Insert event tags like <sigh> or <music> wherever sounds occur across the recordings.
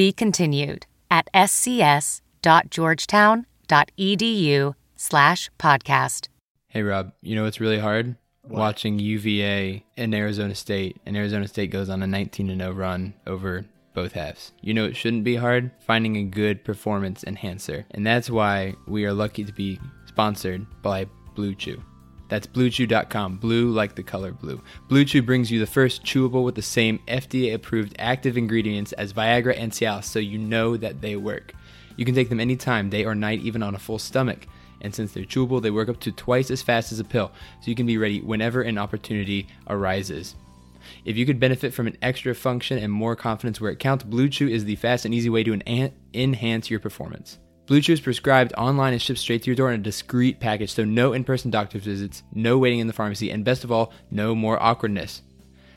Be continued at scs.georgetown.edu slash podcast. Hey, Rob, you know what's really hard? Watching UVA and Arizona State, and Arizona State goes on a 19 0 run over both halves. You know it shouldn't be hard? Finding a good performance enhancer. And that's why we are lucky to be sponsored by Blue Chew. That's bluechew.com, blue like the color blue. Blue Chew brings you the first chewable with the same FDA approved active ingredients as Viagra and Cialis, so you know that they work. You can take them anytime, day or night, even on a full stomach. And since they're chewable, they work up to twice as fast as a pill, so you can be ready whenever an opportunity arises. If you could benefit from an extra function and more confidence where it counts, Blue Chew is the fast and easy way to en- enhance your performance. Blue Chew is prescribed online and shipped straight to your door in a discreet package, so no in person doctor visits, no waiting in the pharmacy, and best of all, no more awkwardness.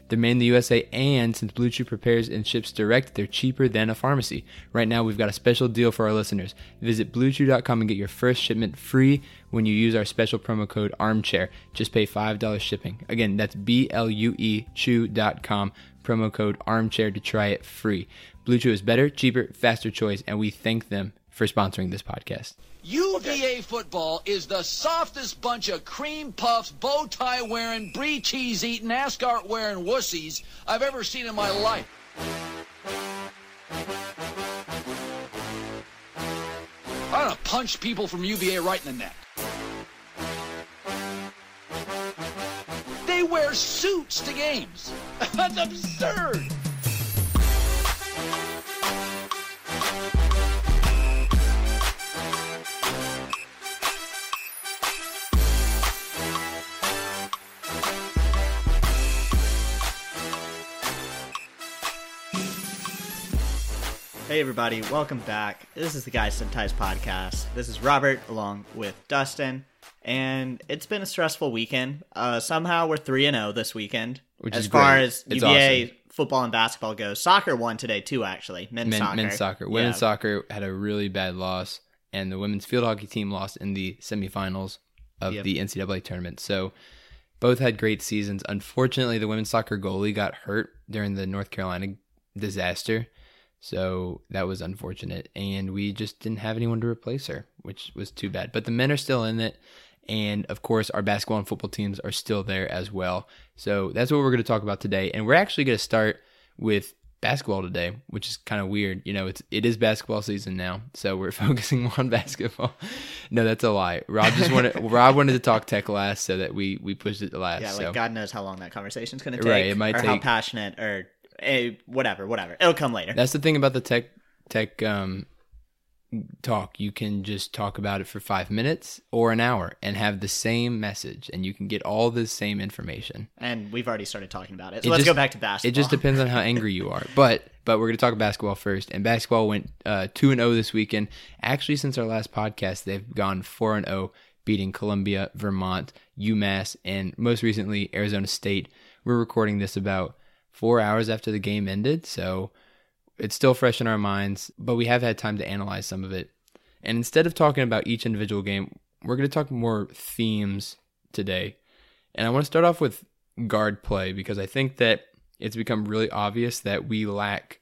They're made in the USA, and since Blue Chew prepares and ships direct, they're cheaper than a pharmacy. Right now, we've got a special deal for our listeners. Visit BlueChew.com and get your first shipment free when you use our special promo code ARMCHAIR. Just pay $5 shipping. Again, that's B L U E Chew.com, promo code ARMCHAIR to try it free. Blue Chew is better, cheaper, faster choice, and we thank them for sponsoring this podcast. UVA football is the softest bunch of cream puffs, bow tie wearing, brie cheese eating, ascot wearing wussies I've ever seen in my life. I'm gonna punch people from UVA right in the neck. They wear suits to games. <laughs> That's absurd. Hey everybody, welcome back. This is the Guys Sometimes podcast. This is Robert along with Dustin, and it's been a stressful weekend. Uh, somehow we're three and zero this weekend. Which as is far great. as It's UVA awesome. football and basketball goes, soccer won today too. Actually, men's Men, soccer. men's soccer. Women's Yeah. soccer had a really bad loss, and the women's field hockey team lost in the semifinals of Yep. the NCAA tournament. So both had great seasons. Unfortunately, the women's soccer goalie got hurt during the North Carolina disaster. So that was unfortunate. And we just didn't have anyone to replace her, which was too bad. But the men are still in it. And of course, our basketball and football teams are still there as well. So that's what we're going to talk about today. And we're actually going to start with basketball today, which is kind of weird. You know, it's it is basketball season now, so we're <laughs> focusing more on basketball. No, that's a lie. Rob just wanted <laughs> Rob wanted to talk tech last, so that we we pushed it to last. Yeah, like so. God knows how long that conversation's going to take, Right, it might or how take- passionate, or eh, whatever, whatever. It'll come later. That's the thing about the tech tech um, talk. You can just talk about it for five minutes or an hour and have the same message, and you can get all the same information. and we've already started talking about it. So It let's just- go back to basketball. It just depends on how <laughs> angry you are. But but we're gonna talk basketball first. And basketball went uh, two and zero this weekend. Actually, since our last podcast, they've gone four and zero, beating Columbia, Vermont, UMass, and most recently Arizona State. We're recording this about four hours after the game ended, so it's still fresh in our minds. But we have had time to analyze some of it. And instead of talking about each individual game, we're going to talk more themes today. And I want to start off with guard play because I think that it's become really obvious that we lack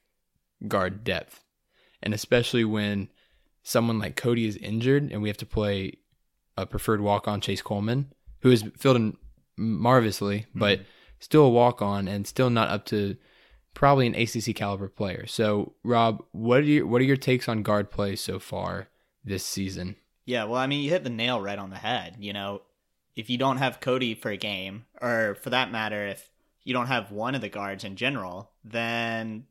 guard depth. And especially when someone like Kody is injured and we have to play a preferred walk on Chase Coleman, who has filled in marvelously, but mm-hmm. Still a walk on and still not up to probably an ACC caliber player. So, Rob, what are your what are your takes on guard play so far this season? Yeah, well, I mean, you hit the nail right on the head. You know, if you don't have Kody for a game, or for that matter, if you don't have one of the guards in general, then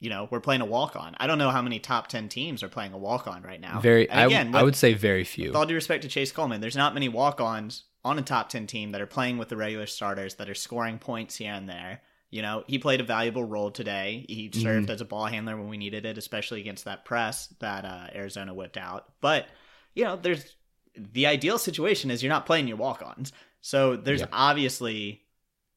you know we're playing a walk on. I don't know how many top ten teams are playing a walk on right now. Very, And I, again, I with- would say very few. with all due respect to Chase Coleman, there's not many walk ons on a top ten team that are playing with the regular starters that are scoring points here and there. You know, he played a valuable role today. He Mm-hmm. served as a ball handler when we needed it, especially against that press that uh, Arizona whipped out. But, you know, there's the ideal situation is you're not playing your walk ons. So there's Yeah. obviously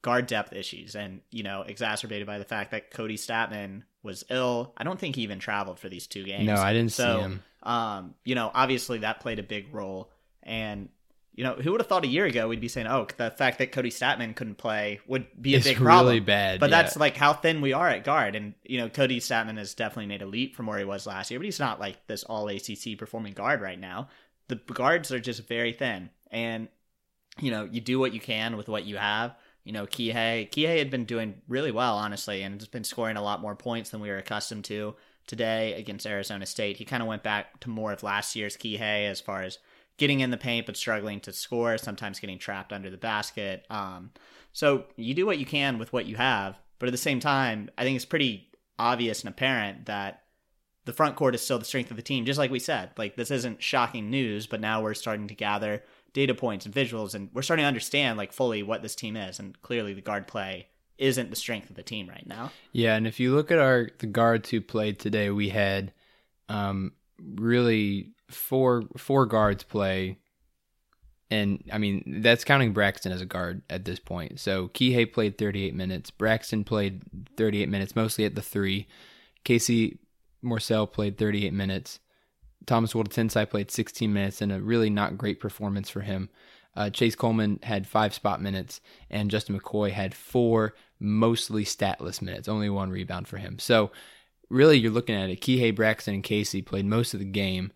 guard depth issues and, you know, exacerbated by the fact that Kody Stattmann was ill. I don't think he even traveled for these two games. No, I didn't see so, him. Um, you know, obviously that played a big role. And, you know, who would have thought a year ago we'd be saying, oh, the fact that Kody Stattmann couldn't play would be a It's big problem. really bad. But yeah. that's like how thin we are at guard. And, you know, Kody Stattmann has definitely made a leap from where he was last year, but he's not like this all ACC performing guard right now. The guards are just very thin. And, you know, you do what you can with what you have. You know, Kihei, Kihei had been doing really well, honestly, and has been scoring a lot more points than we were accustomed to today against Arizona State. He kind of went back to more of last year's Kihei as far as getting in the paint but struggling to score, sometimes getting trapped under the basket. Um, so you do what you can with what you have, but at the same time, I think it's pretty obvious and apparent that the front court is still the strength of the team, just like we said. Like this isn't shocking news, but now we're starting to gather data points and visuals, and we're starting to understand like fully what this team is. And clearly, the guard play isn't the strength of the team right now. Yeah, and if you look at our the guards who played today, we had um really four four guards play and I mean that's counting Braxton as a guard at this point. So Kihei played 38 minutes, Braxton played 38 minutes mostly at the 3. Casey Morsell played 38 minutes. Tomas Woldetensae played 16 minutes and a really not great performance for him. Uh, Chase Coleman had five spot minutes, and Justin McKoy had four mostly statless minutes, only one rebound for him. So, really, you're looking at it. Kihei, Braxton, and Casey played most of the game,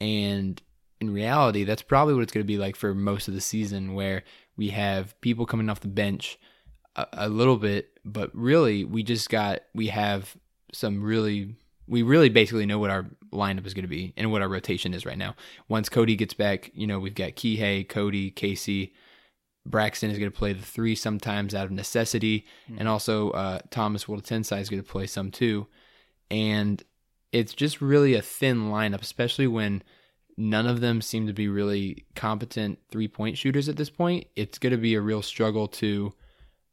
and in reality, that's probably what it's going to be like for most of the season, where we have people coming off the bench a, a little bit, but really, we just got we have some really we really basically know what our lineup is going to be and what our rotation is right now. Once Kody gets back, you know, we've got Kihei, Kody, Casey, Braxton is going to play the three sometimes out of necessity, and also uh, Tomas Woldetensae is going to play some too. And it's just really a thin lineup, especially when none of them seem to be really competent three point shooters at this point. It's going to be a real struggle to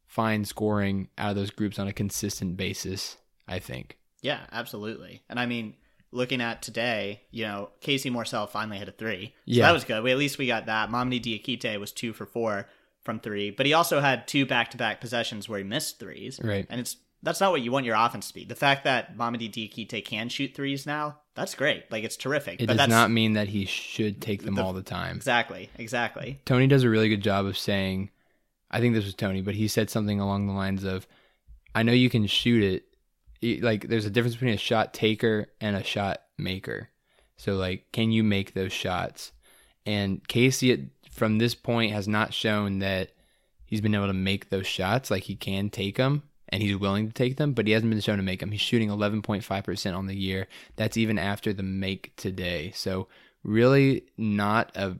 find scoring out of those groups on a consistent basis, I think. Yeah, absolutely. And I mean, looking at today, you know, Casey Morsell finally hit a three. So Yeah. that was good. We, at least we got that. Mamadi Diakite was two for four from three, but he also had two back to back possessions where he missed threes. Right. And it's that's not what you want your offense to be. The fact that Mamadi Diakite can shoot threes now, that's great. Like it's terrific. It but does that's not mean that he should take them The- all the time. exactly, exactly. Tony does a really good job of saying, I think this was Tony, but he said something along the lines of, I know you can shoot it. It- Like, there's a difference between a shot taker and a shot maker. So, like, can you make those shots? And Casey, from this point, has not shown that he's been able to make those shots. Like, he can take them and he's willing to take them, but he hasn't been shown to make them. He's shooting 11.5% on the year. That's even after the make today. So, really not a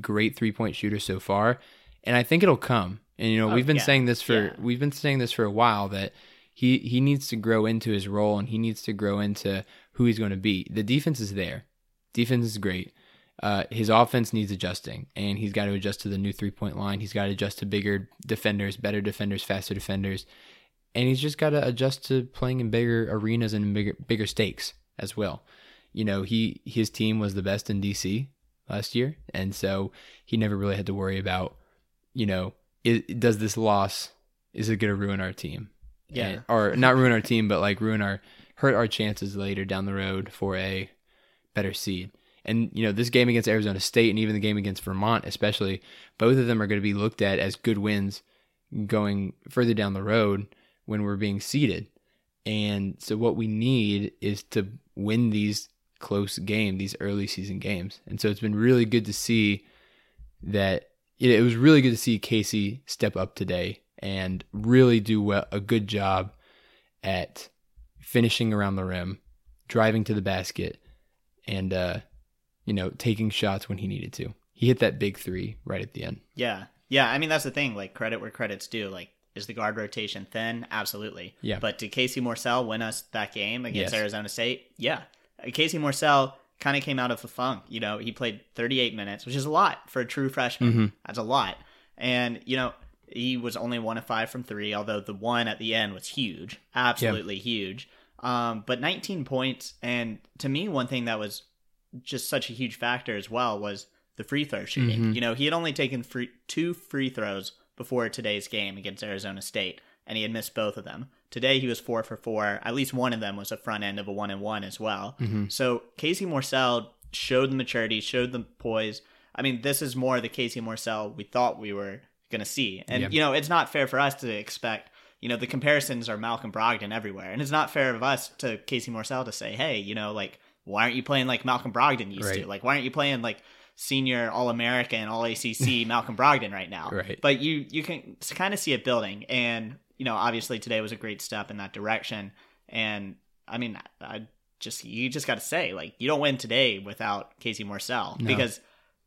great three point shooter so far, and I think it'll come. And you know, Oh, we've been yeah. saying this for Yeah. we've been saying this for a while that he he needs to grow into his role and he needs to grow into who he's going to be. The defense is there. Defense is great. Uh, his offense needs adjusting, and he's got to adjust to the new three point line. He's got to adjust to bigger defenders, better defenders, faster defenders, and he's just got to adjust to playing in bigger arenas and bigger bigger stakes as well. You know, he his team was the best in DC last year, and so he never really had to worry about, you know, i does this loss is it going to ruin our team? Yeah. And- or not ruin our team, but like ruin our hurt our chances later down the road for a better seed. And you know, this game against Arizona State and even the game against Vermont, especially, both of them are going to be looked at as good wins going further down the road when we're being seeded. And so what we need is to win these close game, these early season games. And so it's been really good to see that it, it was really good to see Casey step up today and really do well, a good job at finishing around the rim, driving to the basket, and uh, you know taking shots when he needed to. He hit that big three right at the end. Yeah. Yeah, I mean that's the thing, like credit where credit's due. Like is the guard rotation thin? Absolutely. Yeah. But did Casey Morsell win us that game against Yes. Arizona State? Yeah. Uh, Casey Morsell kind of came out of the funk. You know, he played 38 minutes, which is a lot for a true freshman. Mhm. That's a lot. And, you know, He was only one of five from three, although the one at the end was huge, absolutely huge. Um, but 19 points, and to me, one thing that was just such a huge factor as well was the free throw shooting. Mm-hmm. You know, he had only taken free, two free throws before today's game against Arizona State, and he had missed both of them. Today he was four for four. At least one of them was a front end of a one and one as well. Mm-hmm. So Casey Morsell showed the maturity, showed the poise. I mean, this is more the Casey Morsell we thought we were going to see. And, you know, it's not fair for us to expect, you know, the comparisons are Malcolm Brogdon everywhere. And it's not fair of us to Casey Morsell to say, hey, you know, like, why aren't you playing like Malcolm Brogdon used to? Like, why aren't you playing like senior All American, All ACC <laughs> Malcolm Brogdon right now? Right. But you you can kind of see it building, and you know, obviously today was a great step in that direction. And I mean, I just you just got to say, like, you don't win today without Casey Morsell No. because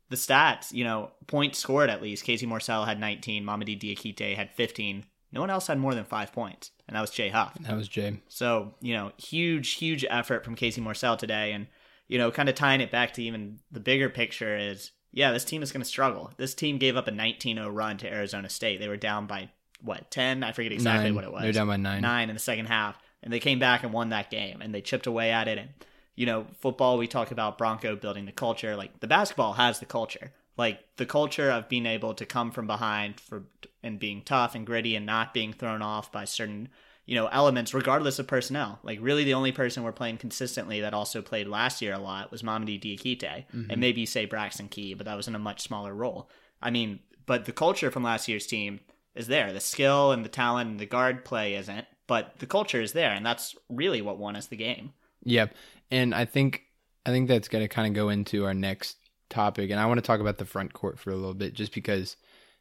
the stats, you know, points scored at least. Casey Morsell had 19, Mamadi Diakite had 15. No one else had more than five points, and that was Jay Huff. That was Jay. So, you know, huge, huge effort from Casey Morsell today. And, you know, kind of tying it back to even the bigger picture is, yeah, this team is going to struggle. This team gave up a 19 0 run to Arizona State. They were down by, what, 10? I forget exactly Nine. what it was. They're down by nine. Nine in the second half. And they came back and won that game. And they chipped away at it. And, you know, football, we talk about Bronco building the culture. Like, the basketball has the culture. Like, the culture of being able to come from behind for and being tough and gritty and not being thrown off by certain you know elements regardless of personnel. Like really the only person we're playing consistently that also played last year a lot was Mamadi Diakite. And mm-hmm. maybe you say Braxton Key but that was in a much smaller role. I mean but the culture from last year's team is there. The skill and the talent and the guard play isn't but the culture is there and that's really what won us the game. Yep. And I think I think that's going to kind of go into our next topic, and I want to talk about the front court for a little bit, just because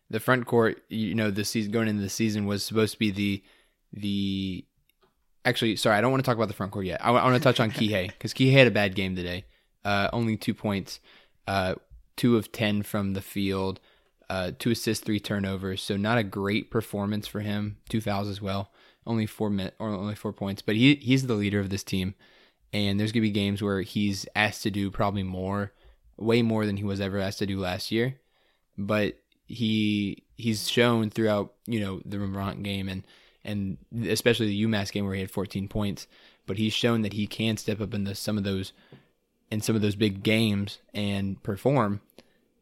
the front court, you know, the season going into the season was supposed to be the the. Actually, sorry, I don't want to talk about the front court yet. I, want to touch on <laughs> Kihei because Kihei had a bad game today. Uh, only two points, uh, two of ten from the field, uh, two assists, three turnovers. So not a great performance for him. Two fouls as well. Only four min- or only four points, but he he's the leader of this team and there's gonna be games where he's asked to do probably more, way more than he was ever asked to do last year. But he he's shown throughout you know the Vermont game and and especially the UMass game where he had 14 points. But he's shown that he can step up into some of those in some of those big games and perform.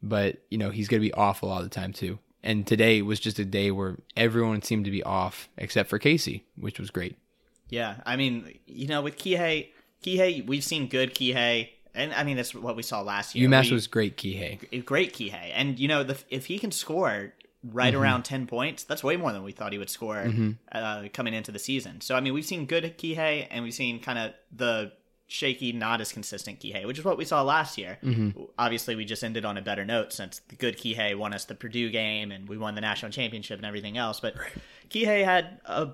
But you know he's gonna be off a lot of the time too. And today was just a day where everyone seemed to be off except for Casey, which was great. Yeah, I mean, you know, with Kihei, Kihei, we've seen good Kihei, and I mean that's what we saw last year. UMass We- was great, Kihei. great Kihei, and you know, the, if he can score right Mm-hmm. around ten points, that's way more than we thought he would score uh, coming into the season. So I mean, we've seen good Kihei, and we've seen kind of the shaky, not as consistent Kihei, which is what we saw last year. Mm-hmm. Obviously, we just ended on a better note since the good Kihei won us the Purdue game, and we won the national championship and everything else. But Kihei had a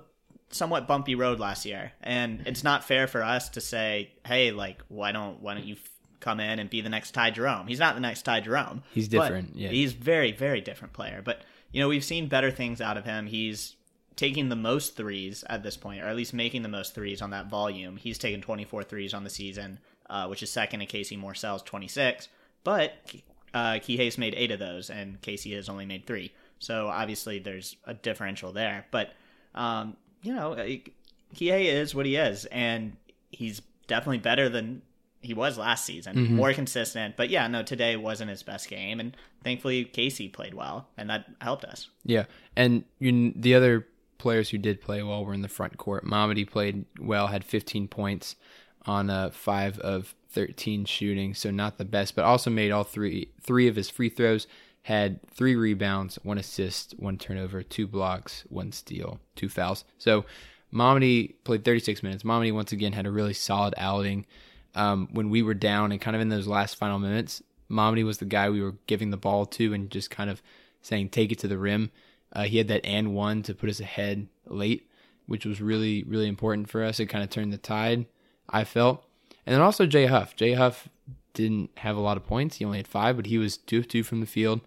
somewhat bumpy road last year, and it's not fair for us to say, "Hey, like, why don't why don't you come in and be the next Ty Jerome?" He's not the next Ty Jerome. He's different, yeah. he's very very different player. But you know, we've seen better things out of him. He's taking the most threes at this point, or at least making the most threes on that volume. He's taken 24 threes on the season, uh, which is second to Casey Morsell's 26. But uh, Kihei's made eight of those, and Casey has only made three. So obviously there's a differential there. But um, you know, Kihei is what he is, and he's definitely better than he was last season. Mm-hmm. More consistent. But yeah, no, today wasn't his best game, and thankfully Casey played well, and that helped us. Yeah, and you, the other players who did play well were in the front court. Mamadi played well, had 15 points on a five of 13 shooting, so not the best, but also made all three three of his free throws. Had three rebounds, one assist, one turnover, two blocks, one steal, two fouls. So Mamadi played 36 minutes. Mamadi once again had a really solid outing. Um, when we were down and kind of in those last final minutes, Mamadi was the guy we were giving the ball to and just kind of saying, take it to the rim. Uh, he had that and one to put us ahead late, which was really, really important for us. It kind of turned the tide, I felt. And then also Jay Huff. Jay Huff didn't have a lot of points. He only had five, but he was two of two from the field,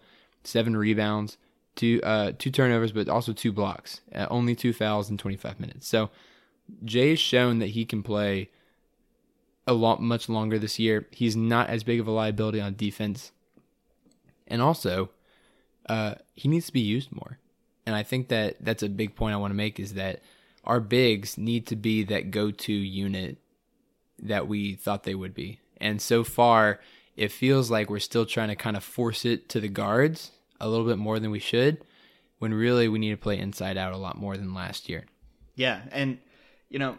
seven rebounds, two uh, two turnovers, but also two blocks. Uh, only two fouls in 25 minutes. So Jay's shown that he can play a lot much longer this year. He's not as big of a liability on defense, and also uh, he needs to be used more. And I think that that's a big point I want to make is that our bigs need to be that go-to unit that we thought they would be. And so far, it feels like we're still trying to kind of force it to the guards a little bit more than we should, when really we need to play inside out a lot more than last year. Yeah, and you know,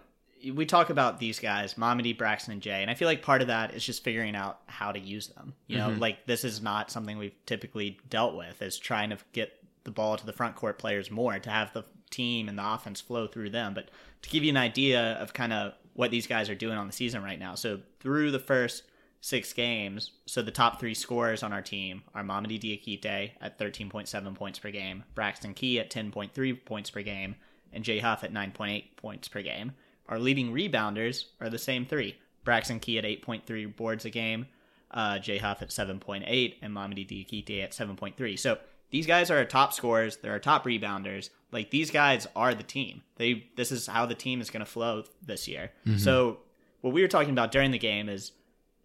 we talk about these guys, Mamadi, Braxton, and Jay, and I feel like part of that is just figuring out how to use them. You know, Mm-hmm. like this is not something we've typically dealt with, is trying to get the ball to the front court players more to have the team and the offense flow through them. But to give you an idea of kind of what these guys are doing on the season right now, so through the first six games, so the top three scorers on our team are Mamadi Diakite at 13.7 points per game, Braxton Key at 10.3 points per game, and Jay Huff at 9.8 points per game. Our leading rebounders are the same three. Braxton Key at 8.3 boards a game, uh, Jay Huff at 7.8, and Mamadi Diakite at 7.3. So these guys are our top scorers. They're our top rebounders. Like these guys are the team. They this is how the team is going to flow this year. So what we were talking about during the game is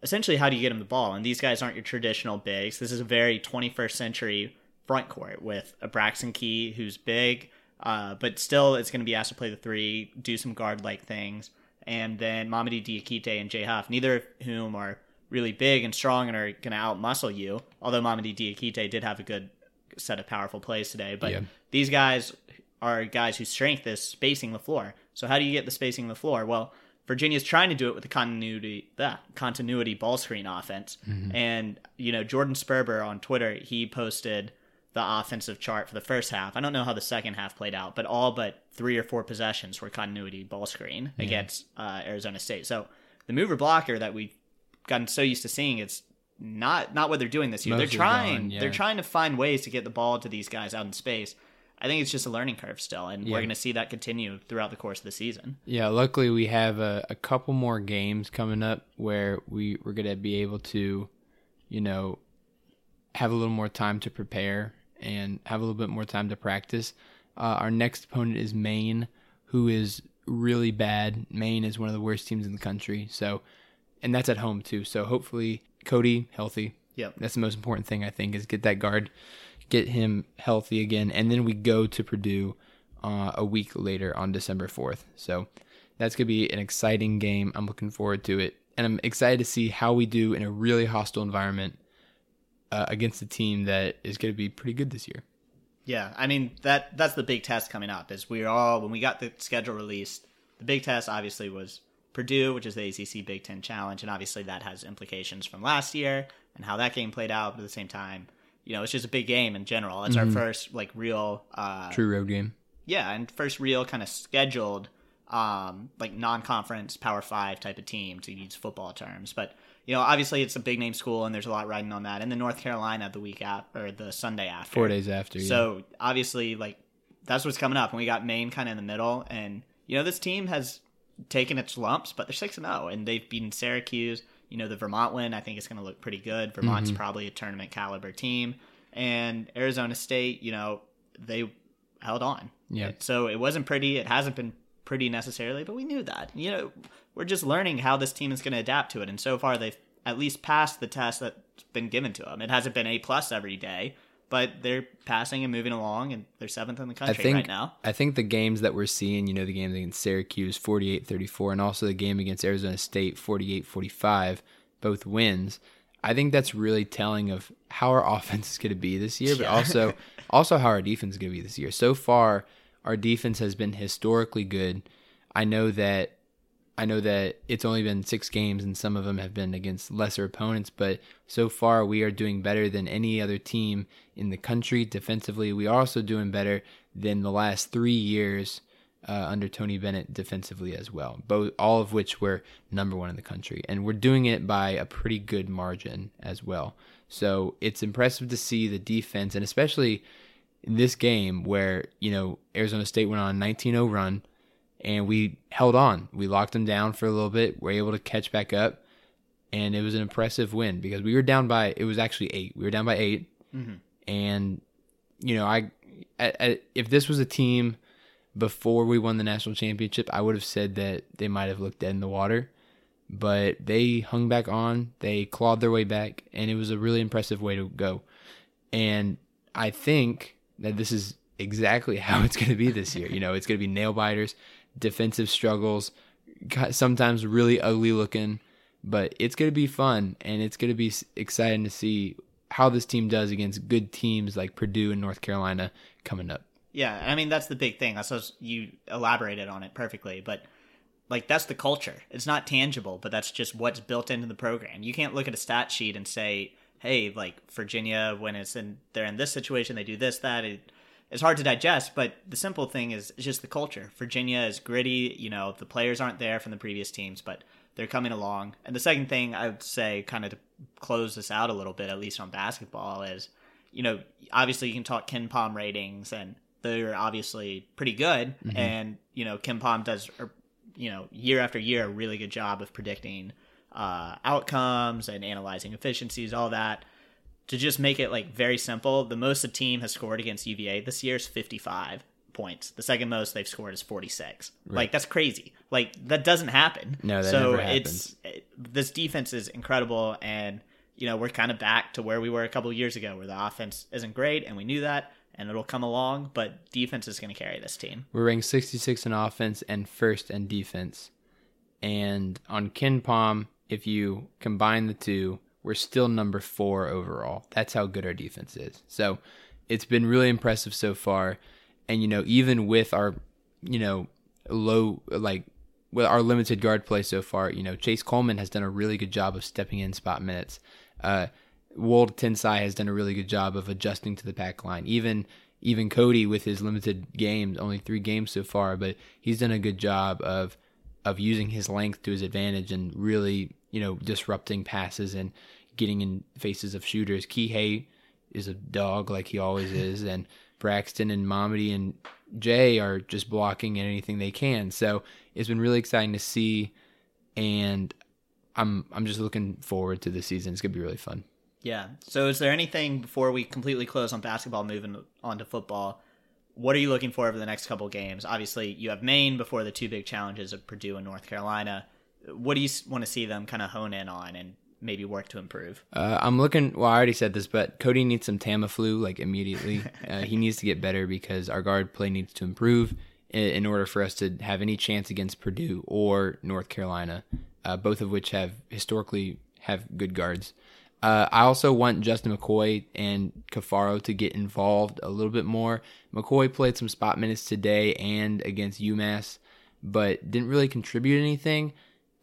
essentially how do you get them the ball? And these guys aren't your traditional bigs. This is a very 21st century front court with a Braxton Key who's big, uh, but still it's going to be asked to play the three, do some guard like things, and then Mamadi Diakite and Jay Huff, neither of whom are really big and strong and are going to out muscle you. Although Mamadi Diakite did have a good set of powerful plays today, but Yeah. these guys are guys whose strength is spacing the floor. So how do you get the spacing the floor? Well, Virginia's trying to do it with the continuity the continuity ball screen offense. And you know, Jordan Sperber on Twitter, he posted the offensive chart for the first half. I don't know how the second half played out, but all but three or four possessions were continuity ball screen against uh, Arizona State. So the mover blocker that we've gotten so used to seeing, it's not not what they're doing this year. Mostly they're trying gone, yeah. they're trying to find ways to get the ball to these guys out in space. I think it's just a learning curve still, and Yeah. we're going to see that continue throughout the course of the season. Yeah, luckily we have a, a couple more games coming up where we, we're going to be able to, you know, have a little more time to prepare and have a little bit more time to practice. Uh, our next opponent is Maine, who is really bad. Maine is one of the worst teams in the country. So, and that's at home too. So hopefully Kody healthy. Yep. That's the most important thing I think is get that guard, get him healthy again, and then we go to Purdue uh, a week later on December fourth. So that's gonna be an exciting game. I'm looking forward to it, and I'm excited to see how we do in a really hostile environment uh, against a team that is gonna be pretty good this year. Yeah, I mean that that's the big test coming up. Is we're all when we got the schedule released, the big test obviously was Purdue, which is the ACC Big Ten Challenge, and obviously that has implications from last year and how that game played out. But at the same time, you know, it's just a big game in general. It's our first like real uh, True road game. yeah, and first real kind of scheduled, um, like non-conference Power Five type of team to use football terms. But you know, obviously it's a big name school, and there's a lot riding on that. And then North Carolina the week after or the Sunday after, Four days after. Yeah. So obviously, like that's what's coming up, and we got Maine kind of in the middle, and you know, this team has taken its lumps, but they're six and zero, and they've beaten Syracuse. You know, the Vermont win, I think it's going to look pretty good. Vermont's Mm-hmm. probably a tournament caliber team, and Arizona State, you know, they held on. Yeah. So it wasn't pretty. It hasn't been pretty necessarily, but we knew that. You know, we're just learning how this team is going to adapt to it, and so far they've at least passed the test that's been given to them. It hasn't been A plus every day, but they're passing and moving along, and they're seventh in the I country think right now. I think the games that we're seeing, you know, the games against Syracuse 48-34 and also the game against Arizona State 48-45, both wins. I think that's really telling of how our <laughs> offense is going to be this year, but also <laughs> also how our defense is going to be this year. So far, our defense has been historically good. I know that I know that it's only been six games and some of them have been against lesser opponents, but so far we are doing better than any other team in the country defensively. We are also doing better than the last three years uh, under Tony Bennett defensively as well. Both, all of which were number one in the country, and we're doing it by a pretty good margin as well. So it's impressive to see the defense, and especially in this game where you know Arizona State went on a 19-0 run and we held on. We locked them down for a little bit. We're able to catch back up, and it was an impressive win because we were down by. It was actually eight. We were down by 8 mm-hmm. and you know, I, I, I if this was a team before we won the national championship, I would have said that they might have looked dead in the water. But they hung back on. They clawed their way back, and it was a really impressive way to go. And I think that this is exactly <laughs> how it's going to be this year. You know, it's going to be nail biters, defensive struggles, sometimes really ugly looking, but it's going to be fun and it's going to be exciting to see how this team does against good teams like Purdue and North Carolina coming up. Yeah, I mean that's the big thing. I suppose you elaborated on it perfectly, but like that's the culture. It's not tangible, but that's just what's built into the program. You can't look at a stat sheet and say, "Hey, like Virginia, when it's in they're in this situation, they do this, that." It, it's hard to digest, but the simple thing is just the culture. Virginia is gritty. You know, the players aren't there from the previous teams, but they're coming along. And the second thing I would say, kind of to close this out a little bit, at least on basketball, is you know, obviously you can talk KenPom ratings, and they're obviously pretty good. Mm-hmm. And you know, KenPom does you know year after year a really good job of predicting uh, outcomes and analyzing efficiencies, all that. To just make it like very simple, the most a team has scored against UVA this year is 55 points. The second most they've scored is 46. Right. Like that's crazy. Like that doesn't happen. No, that so never happens. it's it, this defense is incredible, and you know we're kind of back to where we were a couple years ago, where the offense isn't great, and we knew that and it'll come along, but defense is going to carry this team. We're ranked 66 in offense and first in defense. And on KenPom, if you combine the two, we're still number four overall. That's how good our defense is. So it's been really impressive so far. And, you know, even with our, you know, low, like, with our limited guard play so far, you know, Chase Coleman has done a really good job of stepping in spot minutes. Uh, Woldetensae has done a really good job of adjusting to the pack line. Even even Kody with his limited games, only three games so far, but he's done a good job of of using his length to his advantage and really, you know, disrupting passes and getting in faces of shooters. Kihei is a dog like he always <laughs> is, and Braxton and Mamadi and Jay are just blocking and anything they can. So it's been really exciting to see, and I'm I'm just looking forward to the season. It's gonna be really fun. Yeah. So, is there anything before we completely close on basketball, moving on to football? What are you looking for over the next couple games? Obviously, you have Maine before the two big challenges of Purdue and North Carolina. What do you want to see them kind of hone in on and maybe work to improve? Uh, I'm looking. Well, I already said this, but Kody needs some Tamiflu like immediately. <laughs> uh, he needs to get better because our guard play needs to improve in, in order for us to have any chance against Purdue or North Carolina, uh, both of which have historically have good guards. Uh, I also want Justin McKoy and Caffaro to get involved a little bit more. McKoy played some spot minutes today and against UMass, but didn't really contribute anything.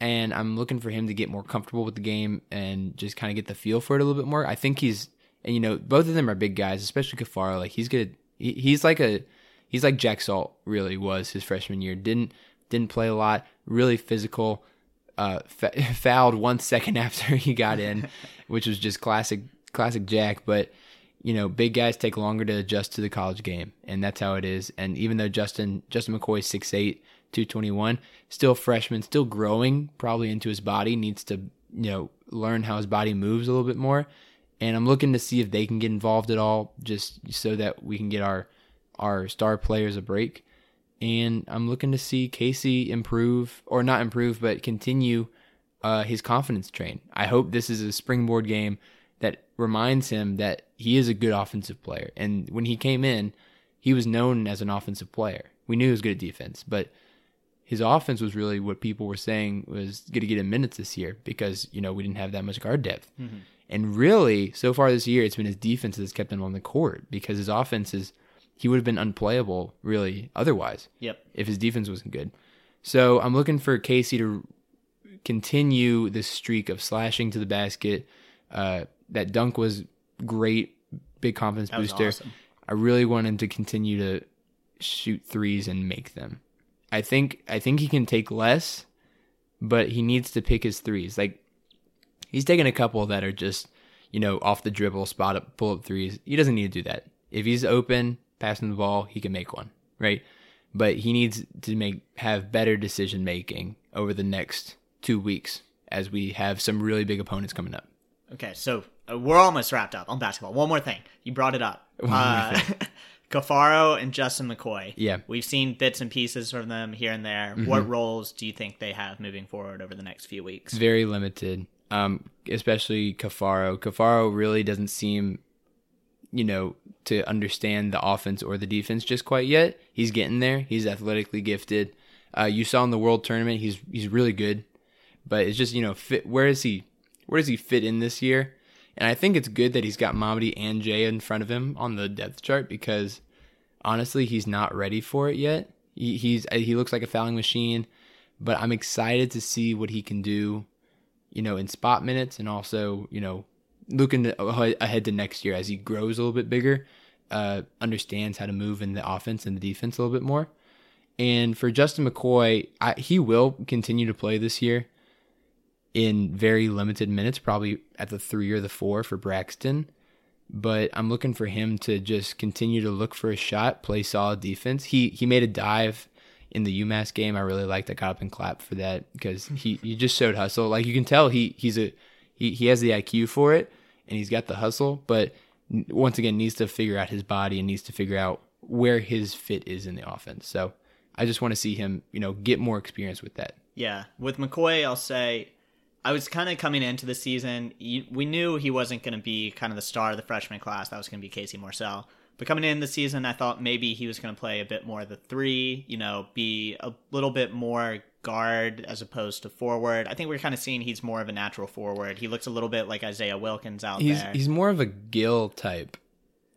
And I'm looking for him to get more comfortable with the game and just kind of get the feel for it a little bit more. I think he's, and you know, both of them are big guys, especially Caffaro. Like he's good. He, he's like a, he's like Jack Salt really was his freshman year. Didn't didn't play a lot. Really physical uh, <laughs> fouled one second <laughs> after he got in, <laughs> which was just classic classic Jack. But you know, big guys take longer to adjust to the college game, and that's how it is. And even though Justin Justin McKoy six eight, two twenty one, still freshman, still growing, probably into his body, needs to you know learn how his body moves a little bit more. And I'm looking to see if they can get involved at all, just so that we can get our our star players a break and I'm looking to see Casey improve, or not improve, but continue uh, his confidence train. I hope this is a springboard game that reminds him that he is a good offensive player. And when he came in, he was known as an offensive player. We knew he was good at defense, but his offense was really what people were saying was going to get him minutes this year because you know we didn't have that much guard depth. Mm-hmm. And really, so far this year, it's been his defense that's kept him on the court because his offense is he would have been unplayable really otherwise. Yep. If his defense wasn't good. So I'm looking for Casey to continue this streak of slashing to the basket. Uh, that dunk was great, big confidence that booster. Awesome. I really want him to continue to shoot threes and make them. I think I think he can take less, but he needs to pick his threes. Like he's taking a couple that are just, you know, off the dribble, spot up, pull up threes. He doesn't need to do that. If he's open, passing the ball, he can make one, right? But he needs to make have better decision making over the next two weeks as we have some really big opponents coming up. Okay, so uh, we're almost wrapped up on basketball. One more thing, you brought it up. Uh, <laughs> Caffaro and Justin McKoy. Yeah, we've seen bits and pieces from them here and there. Mm-hmm. What roles do you think they have moving forward over the next few weeks? Very limited, um, especially Caffaro. Caffaro really doesn't seem you know, to understand the offense or the defense just quite yet. He's getting there. He's athletically gifted. Uh, you saw in the World Tournament, he's he's really good, but it's just you know, fit. Where is he? Where does he fit in this year? And I think it's good that he's got Mamadi and Jay in front of him on the depth chart because honestly, he's not ready for it yet. He, he's he looks like a fouling machine, but I'm excited to see what he can do, you know, in spot minutes and also you know looking ahead to next year as he grows a little bit bigger, uh, understands how to move in the offense and the defense a little bit more. And for Justin McKoy, I, he will continue to play this year in very limited minutes, probably at the three or the four for Braxton. But I'm looking for him to just continue to look for a shot, play solid defense. He he made a dive in the UMass game. I really liked. I got up and clapped for that because he, he just showed hustle. Like you can tell he he's a he, he has the IQ for it and he's got the hustle, but once again needs to figure out his body and needs to figure out where his fit is in the offense. So I just want to see him, you know, get more experience with that. Yeah, with McKoy, I'll say I was kind of coming into the season. We knew he wasn't going to be kind of the star of the freshman class. That was going to be Casey Morsell. But coming in the season, I thought maybe he was going to play a bit more of the three, you know, be a little bit more guard as opposed to forward. I think we're kind of seeing he's more of a natural forward. He looks a little bit like Isaiah Wilkins out he's, there. He's more of a Gill type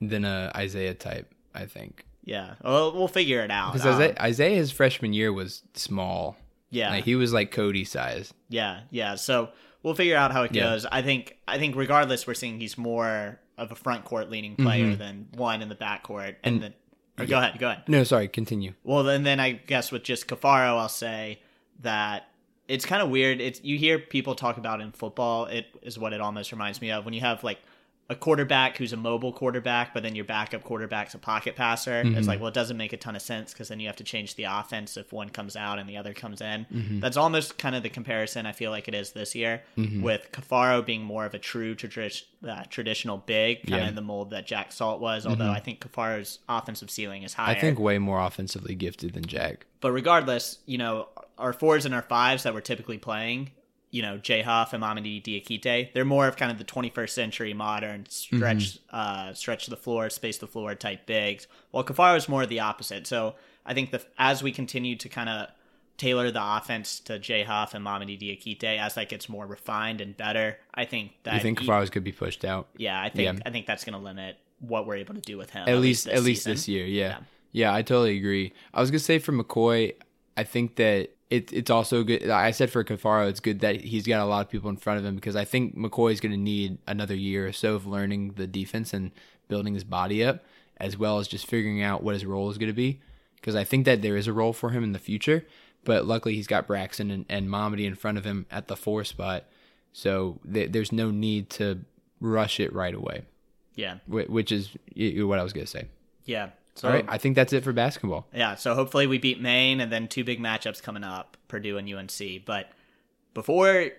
than a Isaiah type, I think. Yeah, well, we'll figure it out. Because um, Isaiah, his freshman year was small. Yeah, like, he was like Kody size. Yeah, yeah. So we'll figure out how it goes. Yeah. I think. I think regardless, we're seeing he's more of a front court leaning player mm-hmm. than one in the back court. And, and then, yeah. go ahead, go ahead. No, sorry, continue. Well, then, then I guess with just Caffaro, I'll say that it's kind of weird. It's you hear people talk about in football. It is what it almost reminds me of when you have like a quarterback who's a mobile quarterback, but then your backup quarterback's a pocket passer. Mm-hmm. It's like, well, it doesn't make a ton of sense because then you have to change the offense if one comes out and the other comes in. Mm-hmm. That's almost kind of the comparison I feel like it is this year, mm-hmm. with Caffaro being more of a true tradi- uh, traditional big, kind yeah. of in the mold that Jack Salt was. Although mm-hmm. I think Caffaro's offensive ceiling is higher. I think way more offensively gifted than Jack. But regardless, you know, our fours and our fives that we're typically playing you know, Jay Huff and Mamadi Diakite. They're more of kind of the 21st century modern stretch, mm-hmm. uh, stretch the floor, space the floor type bigs. While Caffaro is more of the opposite. So I think that as we continue to kind of tailor the offense to Jay Huff and Mamadi Diakite as that gets more refined and better, I think that you think Caffaro's could be pushed out. Yeah, I think yeah. I think that's going to limit what we're able to do with him. At, at least, least at least this year. Yeah. yeah. yeah, I totally agree. I was gonna say for McKoy, I think that it, it's also good. I said for Caffaro, it's good that he's got a lot of people in front of him because I think McKoy is going to need another year or so of learning the defense and building his body up, as well as just figuring out what his role is going to be. Because I think that there is a role for him in the future, but luckily he's got Braxton and, and Mamadi in front of him at the four spot, so th- there's no need to rush it right away. Yeah, which is what I was going to say. Yeah, so, All right, I think that's it for basketball. Yeah, so hopefully we beat Maine and then two big matchups coming up, Purdue and UNC. But before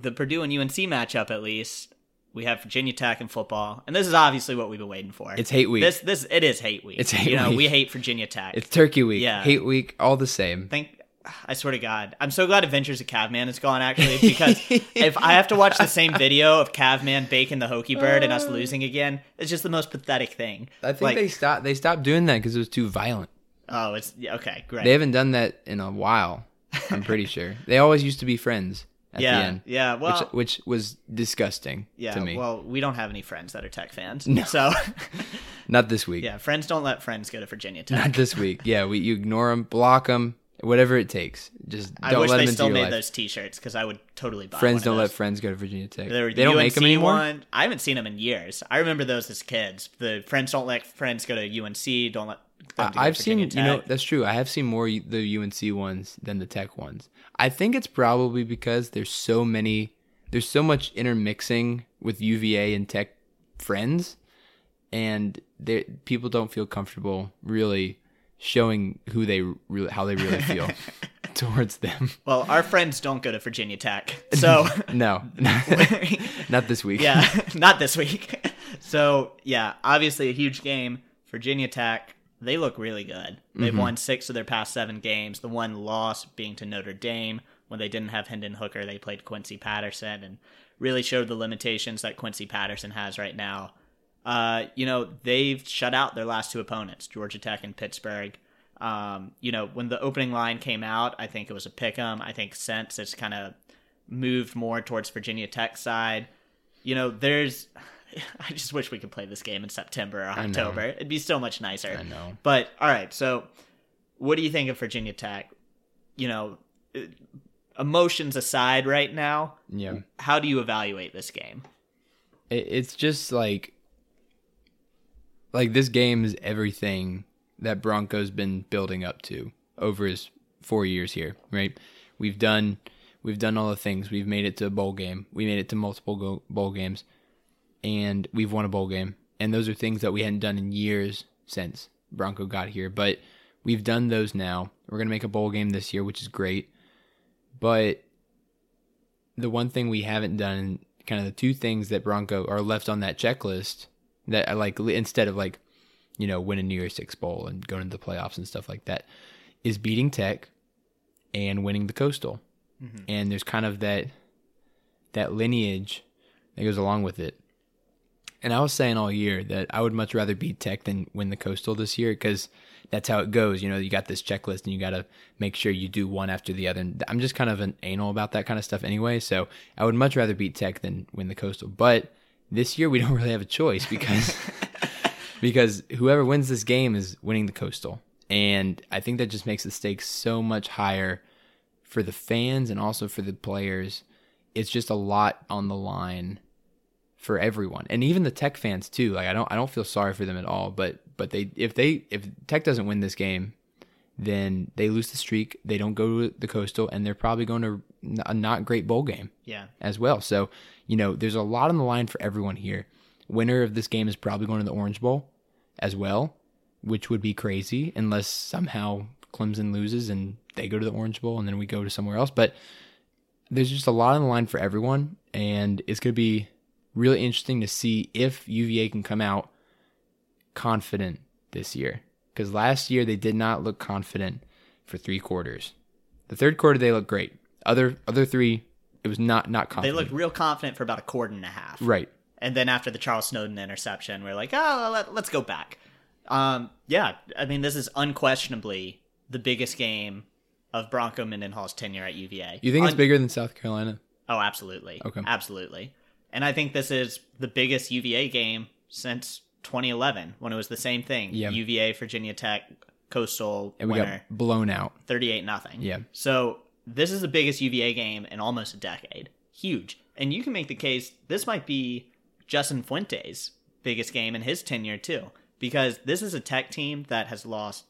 the Purdue and UNC matchup, at least, we have Virginia Tech in football, and this is obviously what we've been waiting for. It's hate week. This this it is hate week. It's hate week. you know, week. we hate Virginia Tech. It's Turkey week. Yeah, hate week, all the same. Thank I swear to God, I'm so glad Adventures of Cavman is gone actually <laughs> because if I have to watch the same video of Cavman baking the Hokie Bird and us uh. losing again, it's just the most pathetic thing. I think like, they stopped. They stopped doing that because it was too violent. Oh, it's okay, great. They haven't done that in a while. I'm pretty <laughs> sure they always used to be friends. At yeah, the end, yeah. Well, which, which was disgusting yeah, to me. Well, we don't have any friends that are Tech fans, no. so <laughs> not this week. Yeah, friends don't let friends go to Virginia Tech. Not this week. Yeah, we you ignore them, block them, whatever it takes. Just don't I wish let they them still made life. those T-shirts because I would totally buy. Friends don't let friends go to Virginia Tech. They don't make them anymore. One, I haven't seen them in years. I remember those as kids. The friends don't let friends go to UNC. Don't let. I've seen, you know, that's true. I have seen more the UNC ones than the Tech ones. I think it's probably because there's so many, there's so much intermixing with UVA and Tech friends, and people don't feel comfortable really showing who they really how they really feel <laughs> towards them. Well, our friends don't go to Virginia Tech, <laughs> so no, <laughs> not this week. Yeah, not this week. So yeah, obviously a huge game. Virginia Tech, they look really good. They've mm-hmm. won six of their past seven games. The one loss being to Notre Dame when they didn't have Hendon Hooker. They played Quincy Patterson and really showed the limitations that Quincy Patterson has right now. Uh, you know, they've shut out their last two opponents, Georgia Tech and Pittsburgh. Um, you know, when the opening line came out, I think it was a pick 'em. I think since it's kind of moved more towards Virginia Tech side. You know, there's. <laughs> I just wish we could play this game in September or October. It'd be so much nicer. I know. But all right, so what do you think of Virginia Tech? You know, uh, emotions aside, right now, Yeah. how do you evaluate this game? It's just like like this game is everything that Bronco's been building up to over his four years here, right? We've done we've done all the things. We've made it to a bowl game. We made it to multiple go- bowl games, and we've won a bowl game. And those are things that we hadn't done in years since Bronco got here. But we've done those now. We're gonna make a bowl game this year, which is great. But the one thing we haven't done, kind of the two things that Bronco are left on that checklist that like instead of like, you know, winning a New Year's Six Bowl and going to the playoffs and stuff like that, is beating Tech and winning the Coastal. Mm-hmm. And there's kind of that that lineage that goes along with it. And I was saying all year that I would much rather beat Tech than win the Coastal this year because that's how it goes. You know, you got this checklist and you got to make sure you do one after the other. And I'm just kind of an anal about that kind of stuff anyway. So I would much rather beat Tech than win the Coastal. But this year we don't <laughs> really have a choice because <laughs> because whoever wins this game is winning the Coastal. And I think that just makes the stakes so much higher for the fans and also for the players. It's just a lot on the line for everyone, and even the Tech fans too. Like I don't, I don't feel sorry for them at all. But but they, if they, if Tech doesn't win this game, then they lose the streak. They don't go to the Coastal, and they're probably going to a not great bowl game Yeah. as well. So, you know, there's a lot on the line for everyone here. Winner of this game is probably going to the Orange Bowl as well, which would be crazy unless somehow Clemson loses and they go to the Orange Bowl and then we go to somewhere else. But there's just a lot on the line for everyone, and it's going to be really interesting to see if UVA can come out confident this year. Because last year they did not look confident for three quarters. The third quarter they looked great. Other other three, it was not not They looked real confident for about a quarter and a half. right. And then after the Charles Snowden interception, we're like, oh, let, let's go back. Um, yeah, I mean, this is unquestionably the biggest game of Bronco Mendenhall's tenure at UVA. You think it's bigger than South Carolina? Oh, absolutely. Okay. Absolutely. And I think this is the biggest UVA game since 2011 when it was the same thing. Yeah. UVA, Virginia Tech, Coastal And we winner, got blown out. 38 nothing. Yeah. So this is the biggest UVA game in almost a decade. Huge. And you can make the case this might be Justin Fuente's biggest game in his tenure too, because this is a Tech team that has lost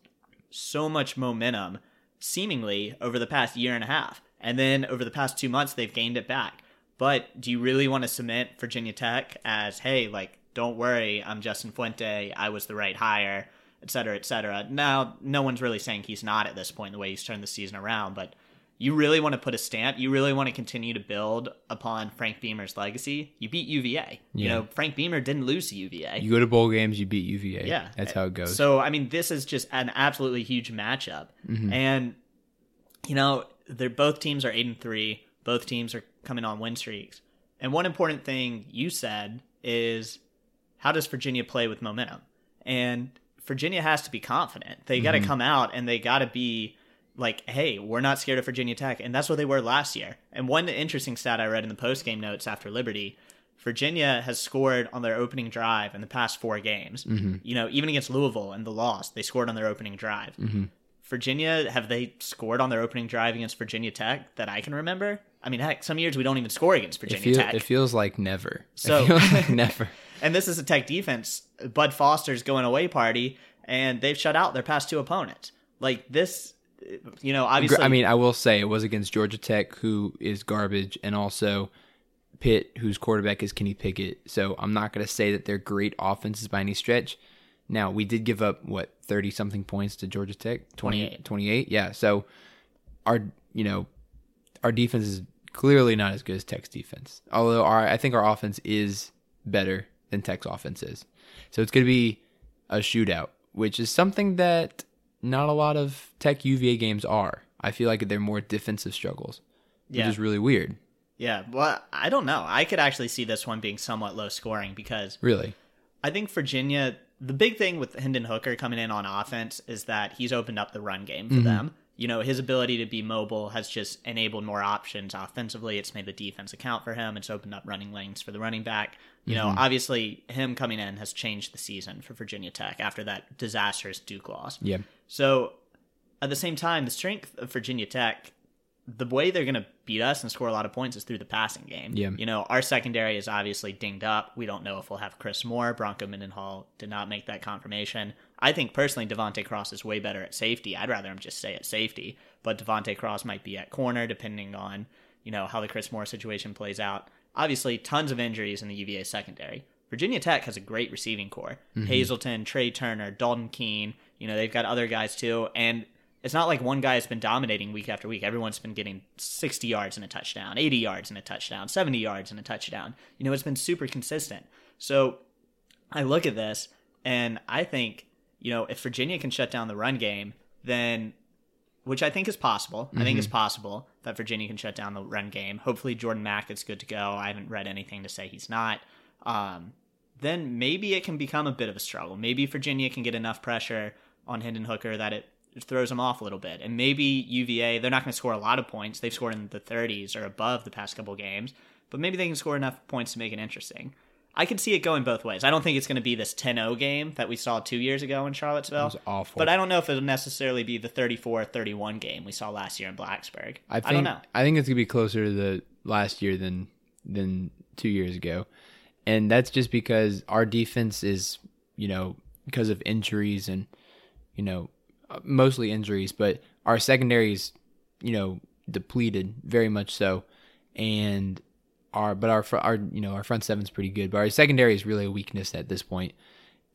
so much momentum seemingly over the past year and a half. And then over the past two months, they've gained it back. But do you really want to cement Virginia Tech as, hey, like, don't worry, I'm Justin Fuente, I was the right hire, et cetera, et cetera? Now, no one's really saying he's not at this point, the way he's turned the season around, but you really want to put a stamp, you really want to continue to build upon Frank Beamer's legacy. You beat UVA. You know, Frank Beamer didn't lose to UVA. You go to bowl games, you beat UVA. Yeah, That's how it goes. So I mean, this is just an absolutely huge matchup, Mm-hmm. and you know, they're both teams are eight and three. Both teams are coming on win streaks. And one important thing you said is, how does Virginia play with momentum? And Virginia has to be confident. They got to come out and they got to be like, hey, we're not scared of Virginia Tech. And that's what they were last year. And one interesting stat I read in the post game notes after Liberty Virginia has scored on their opening drive in the past four games. Mm-hmm. You know, even against Louisville and the loss, they scored on their opening drive. Mm-hmm. Virginia, have they scored on their opening drive against Virginia Tech that I can remember? I mean, heck, some years we don't even score against it, Virginia feel, Tech. it feels like never. So- it like <laughs> never. And this is a Tech defense. Bud Foster's going away party, and they've shut out their past two opponents. Like this, you know, obviously. I mean, I will say it was against Georgia Tech, who is garbage, and also Pitt, whose quarterback is Kenny Pickett. So I'm not going to say that they're great offenses by any stretch. Now, we did give up, what, 30 something points to Georgia Tech? 28. 28? Yeah. So our, you know, our defense is clearly not as good as Tech's defense. Although our, I think our offense is better than Tech's offense is. So it's going to be a shootout, which is something that not a lot of Tech UVA games are. I feel like they're more defensive struggles, which Yeah. is really weird. yeah, well, I don't know. I could actually see this one being somewhat low scoring because Really. I think Virginia. The big thing with Hendon Hooker coming in on offense is that he's opened up the run game for mm-hmm. them. You know, his ability to be mobile has just enabled more options offensively. It's made the defense account for him. It's opened up running lanes for the running back. You know, mm-hmm. obviously, him coming in has changed the season for Virginia Tech after that disastrous Duke loss. Yeah. So, at the same time, the strength of Virginia Tech, the way they're going to beat us and score a lot of points is through the passing game. Yeah. You know, our secondary is obviously dinged up. We don't know if we'll have Chris Moore. Bronco Mendenhall did not make that confirmation. I think personally, De'Vante Cross is way better at safety. I'd rather him just stay at safety, but De'Vante Cross might be at corner depending on, you know, how the Chris Moore situation plays out. Obviously, tons of injuries in the UVA secondary. Virginia Tech has a great receiving core. Mm-hmm. Hazelton, Tre Turner, Dalton Keene. You know, they've got other guys too. And it's not like one guy has been dominating week after week. Everyone's been getting 60 yards and a touchdown, 80 yards and a touchdown, 70 yards and a touchdown. You know, it's been super consistent. So I look at this and I think, you know, if Virginia can shut down the run game, then which I think is possible. I think it's possible that Virginia can shut down the run game. Hopefully Jordan Mack is good to go. I haven't read anything to say he's not. Um, then maybe it can become a bit of a struggle. Maybe Virginia can get enough pressure on Hendon Hooker that it throws them off a little bit. And maybe UVA, they're not going to score a lot of points. They've scored in the 30s or above the past couple games, but maybe they can score enough points to make it interesting. I could see it going both ways. I don't think it's going to be this 10-0 game that we saw two years ago in Charlottesville. was awful. But I don't know if it'll necessarily be the 34-31 game we saw last year in Blacksburg. I, think, I don't know. I think it's gonna be closer to the last year than than two years ago, and that's just because our defense is, you know, because of injuries and, you know, uh, mostly injuries, but our secondary is, you know, depleted very much so, and our but our our you know our front seven's pretty good, but our secondary is really a weakness at this point,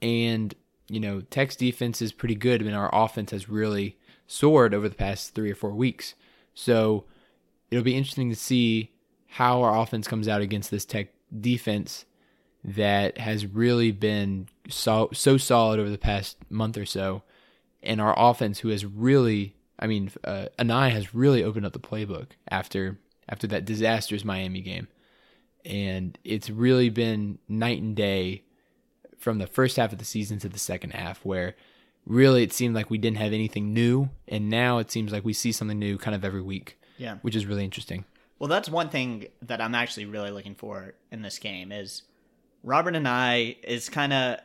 and you know Tech's defense is pretty good, I and our offense has really soared over the past three or four weeks. So it'll be interesting to see how our offense comes out against this Tech defense that has really been so so solid over the past month or so, and our offense who has really, I mean, uh, Anae has really opened up the playbook after after that disastrous Miami game, and it's really been night and day from the first half of the season to the second half, where really it seemed like we didn't have anything new, and now it seems like we see something new kind of every week. Yeah. which is really interesting. Well, that's one thing that I'm actually really looking for in this game is Robert Anae is kind of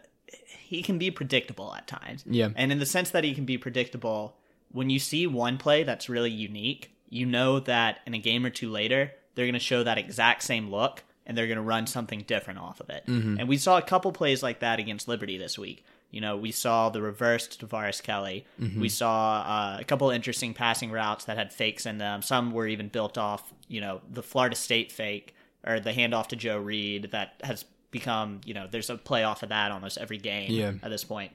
he can be predictable at times. Yeah. And in the sense that he can be predictable, when you see one play that's really unique, you know that in a game or two later, they're going to show that exact same look and they're going to run something different off of it. And we saw a couple plays like that against Liberty this week. You know, we saw the reversed Tavares Kelly. We saw uh, a couple interesting passing routes that had fakes in them. Some were even built off, you know, the Florida State fake or the handoff to Joe Reed that has become, you know, there's a play off of that almost every game Yeah. at this point.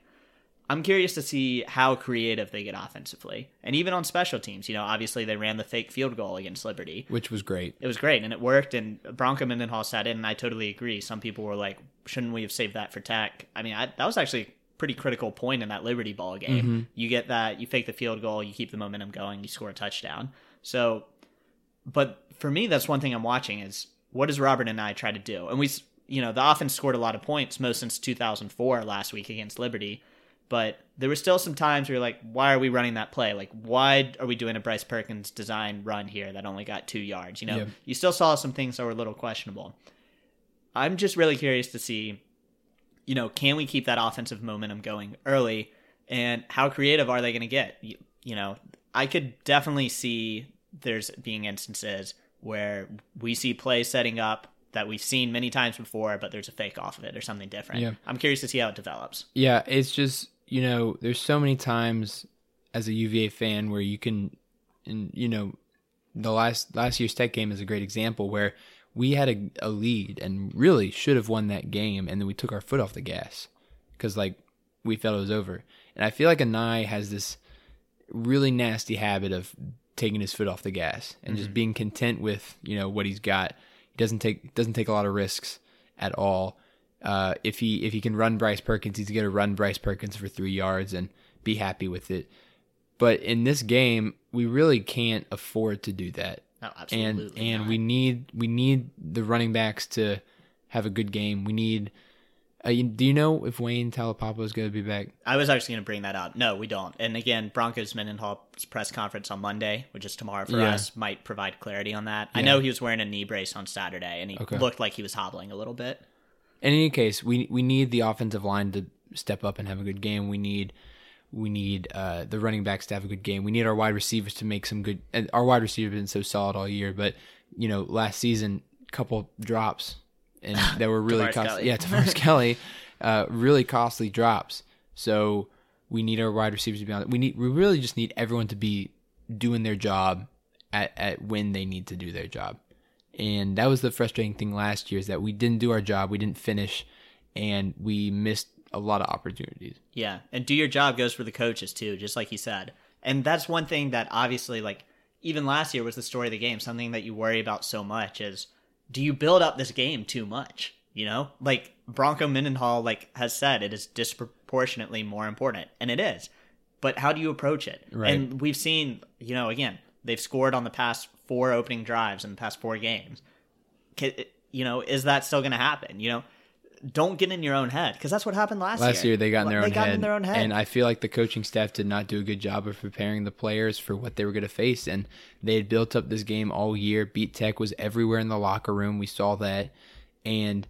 I'm curious to see how creative they get offensively. And even on special teams, you know, obviously they ran the fake field goal against Liberty which was great. it was great and it worked and Bronco Mendenhall sat in and I totally agree. Some people were like, shouldn't we have saved that for Tech? I mean, I, that was actually a pretty critical point in that Liberty ball game. Mm-hmm. You get that, you fake the field goal, you keep the momentum going, you score a touchdown. So, but for me, that's one thing I'm watching is what does Robert Anae try to do? And we, you know, the offense scored a lot of points, most since 2004 last week against Liberty. But there were still some times where you're like, why are we running that play? Like, why are we doing a Bryce Perkins design run here that only got two yards? You know, Yeah. you still saw some things that were a little questionable. I'm just really curious to see, you know, can we keep that offensive momentum going early, and how creative are they going to get? You, you know, I could definitely see there's being instances where we see plays setting up that we've seen many times before, but there's a fake off of it or something different. Yeah. I'm curious to see how it develops. Yeah, it's just you know, there's so many times as a UVA fan where you can, and you know, the last last year's Tech game is a great example where we had a, a lead and really should have won that game, and then we took our foot off the gas because like we felt it was over. And I feel like Anae has this really nasty habit of taking his foot off the gas and just mm-hmm. being content with you know what he's got. He doesn't take doesn't take a lot of risks at all. Uh, if he if he can run Bryce Perkins, he's gonna run Bryce Perkins for three yards and be happy with it. But in this game, we really can't afford to do that. No, and absolutely and not. we need we need the running backs to have a good game. We need Uh, you, do you know if Wayne Taulapapa is going to be back? I was actually going to bring that up. No, we don't. And again, Broncos Mendenhall's press conference on Monday, which is tomorrow for Yeah. us, might provide clarity on that. I know he was wearing a knee brace on Saturday, and he Okay. looked like he was hobbling a little bit. In any case, we we need the offensive line to step up and have a good game. We need we need uh, the running backs to have a good game. We need our wide receivers to make some good. And our wide receivers have been so solid all year, but you know, last season, couple drops and that were <laughs> really costly. Yeah, Tavares <laughs> Kelly, uh, really costly drops. So we need our wide receivers to be on. We need we really just need everyone to be doing their job at at when they need to do their job. And that was the frustrating thing last year is that we didn't do our job, we didn't finish, and we missed a lot of opportunities. Yeah, and do your job goes for the coaches too, just like he said. And that's one thing that obviously, like, even last year was the story of the game. Something that you worry about so much is, do you build up this game too much? You know, like Bronco Mendenhall, like has said, it is disproportionately more important, and it is. But how do you approach it? Right. And we've seen, you know, again, they've scored on the past four opening drives in the past four games. You know, is that still going to happen? You know, don't get in your own head because that's what happened last, year. Last year they got in their they own got head, in their own head. and I feel like the coaching staff did not do a good job of preparing the players for what they were going to face. And they had built up this game all year. Beat Tech was everywhere in the locker room. We saw that, and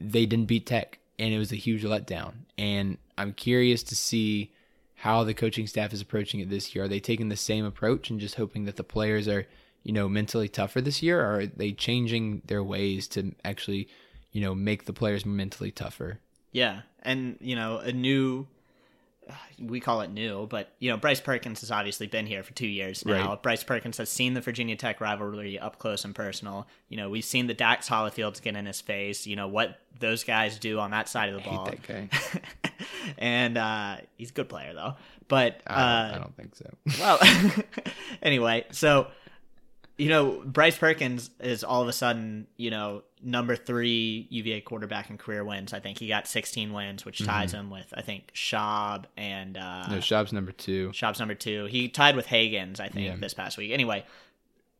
they didn't beat Tech, and it was a huge letdown. And I'm curious to see how the coaching staff is approaching it this year. Are they taking the same approach and just hoping that the players are, you know, mentally tougher this year, or are they changing their ways to actually, you know, make the players mentally tougher? Yeah, and you know, a new we call it new, but you know, Bryce Perkins has obviously been here for two years now. Right. Bryce Perkins has seen the Virginia Tech rivalry up close and personal. You know, we've seen the Dax Hollifields get in his face. You know what those guys do on that side of the ball. hate that guy. <laughs> and uh, he's a good player though. But uh, I don't, I don't think so. well, <laughs> anyway, so you know, Bryce Perkins is all of a sudden, you know, number three UVA quarterback in career wins. I think he got 16 wins, which ties him with I think Schaub and uh, No, Schaub's number two. Schaub's number two. He tied with Hagans, I think, Yeah. this past week. Anyway,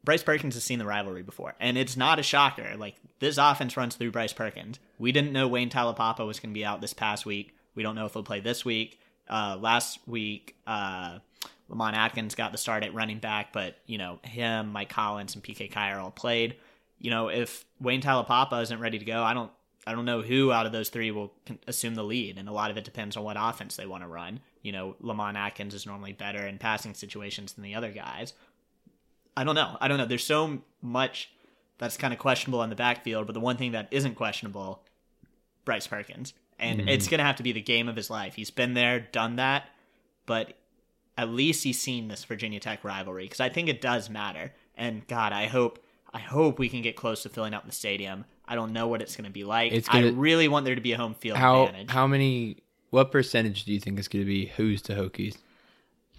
Bryce Perkins has seen the rivalry before, and it's not a shocker. Like this offense runs through Bryce Perkins. We didn't know Wayne Taulapapa was going to be out this past week. We don't know if he'll play this week. Uh, last week, uh, Lamont Atkins got the start at running back, but you know him, Mike Hollins, and PK Kier all played. You know if Wayne Taulapapa isn't ready to go, I don't. I don't know who out of those three will assume the lead, and a lot of it depends on what offense they want to run. You know, Lamont Atkins is normally better in passing situations than the other guys. I don't know. I don't know. There's so much that's kind of questionable in the backfield, but the one thing that isn't questionable, Bryce Perkins. And mm-hmm. it's going to have to be the game of his life. He's been there, done that, but at least he's seen this Virginia Tech rivalry because I think it does matter. And God, I hope I hope we can get close to filling up the stadium. I don't know what it's going to be like. It's I gonna- really want there to be a home field How advantage. how many? What percentage do you think is going to be Hoos to Hokies?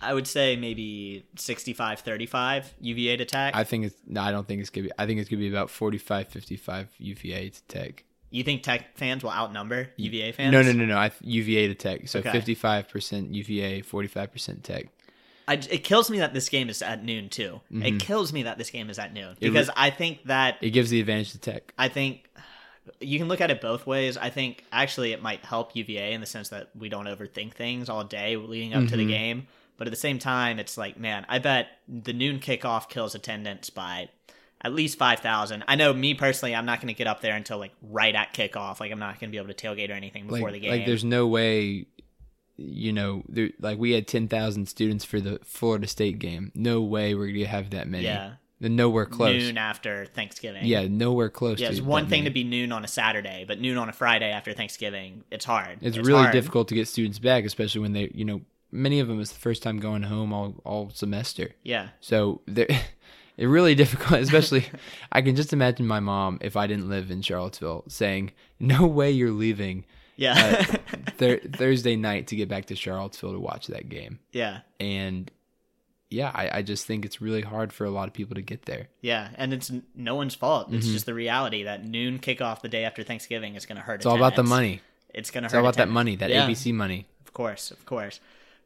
I would say maybe 65-35 UVA to Tech. I think it's. No, I don't think it's going to be. I think it's going to be about 45-55 UVA to Tech. You think Tech fans will outnumber UVA fans? No, no, no, no. I, UVA to Tech. So Okay. fifty-five percent UVA, forty-five percent Tech. I, it kills me that this game is at noon too. It mm-hmm. kills me that this game is at noon because I think that It gives the advantage to Tech. I think <sighs> you can look at it both ways. I think actually it might help UVA in the sense that we don't overthink things all day leading up to the mm-hmm. game. But at the same time, it's like, man, I bet the noon kickoff kills attendance by at least 5,000. I know me personally, I'm not going to get up there until like right at kickoff. Like, I'm not going to be able to tailgate or anything before Like, the game. like there's no way. You know, there, like we had ten thousand students for the Florida State game. No way we're going to have that many. Yeah. Nowhere close. noon after Thanksgiving. Yeah, nowhere close. Yeah, it's one thing many. to be noon on a Saturday, but noon on a Friday after Thanksgiving, it's hard. It's, really hard. difficult to get students back, especially when they, you know, many of them it's the first time going home all all semester. Yeah. So they're <laughs> it really <laughs> difficult. Especially, I can just imagine my mom if I didn't live in Charlottesville saying, "No way you're leaving Yeah. <laughs> thir- Thursday night to get back to Charlottesville to watch that game." yeah. And yeah, I, I just think it's really hard for a lot of people to get there. Yeah, and it's no one's fault. It's just the reality that noon kickoff the day after Thanksgiving is going to hurt. Mm-hmm. It's all about the money. It's going to It's hurt. all about that money, that Yeah, ABC money. Of course, of course.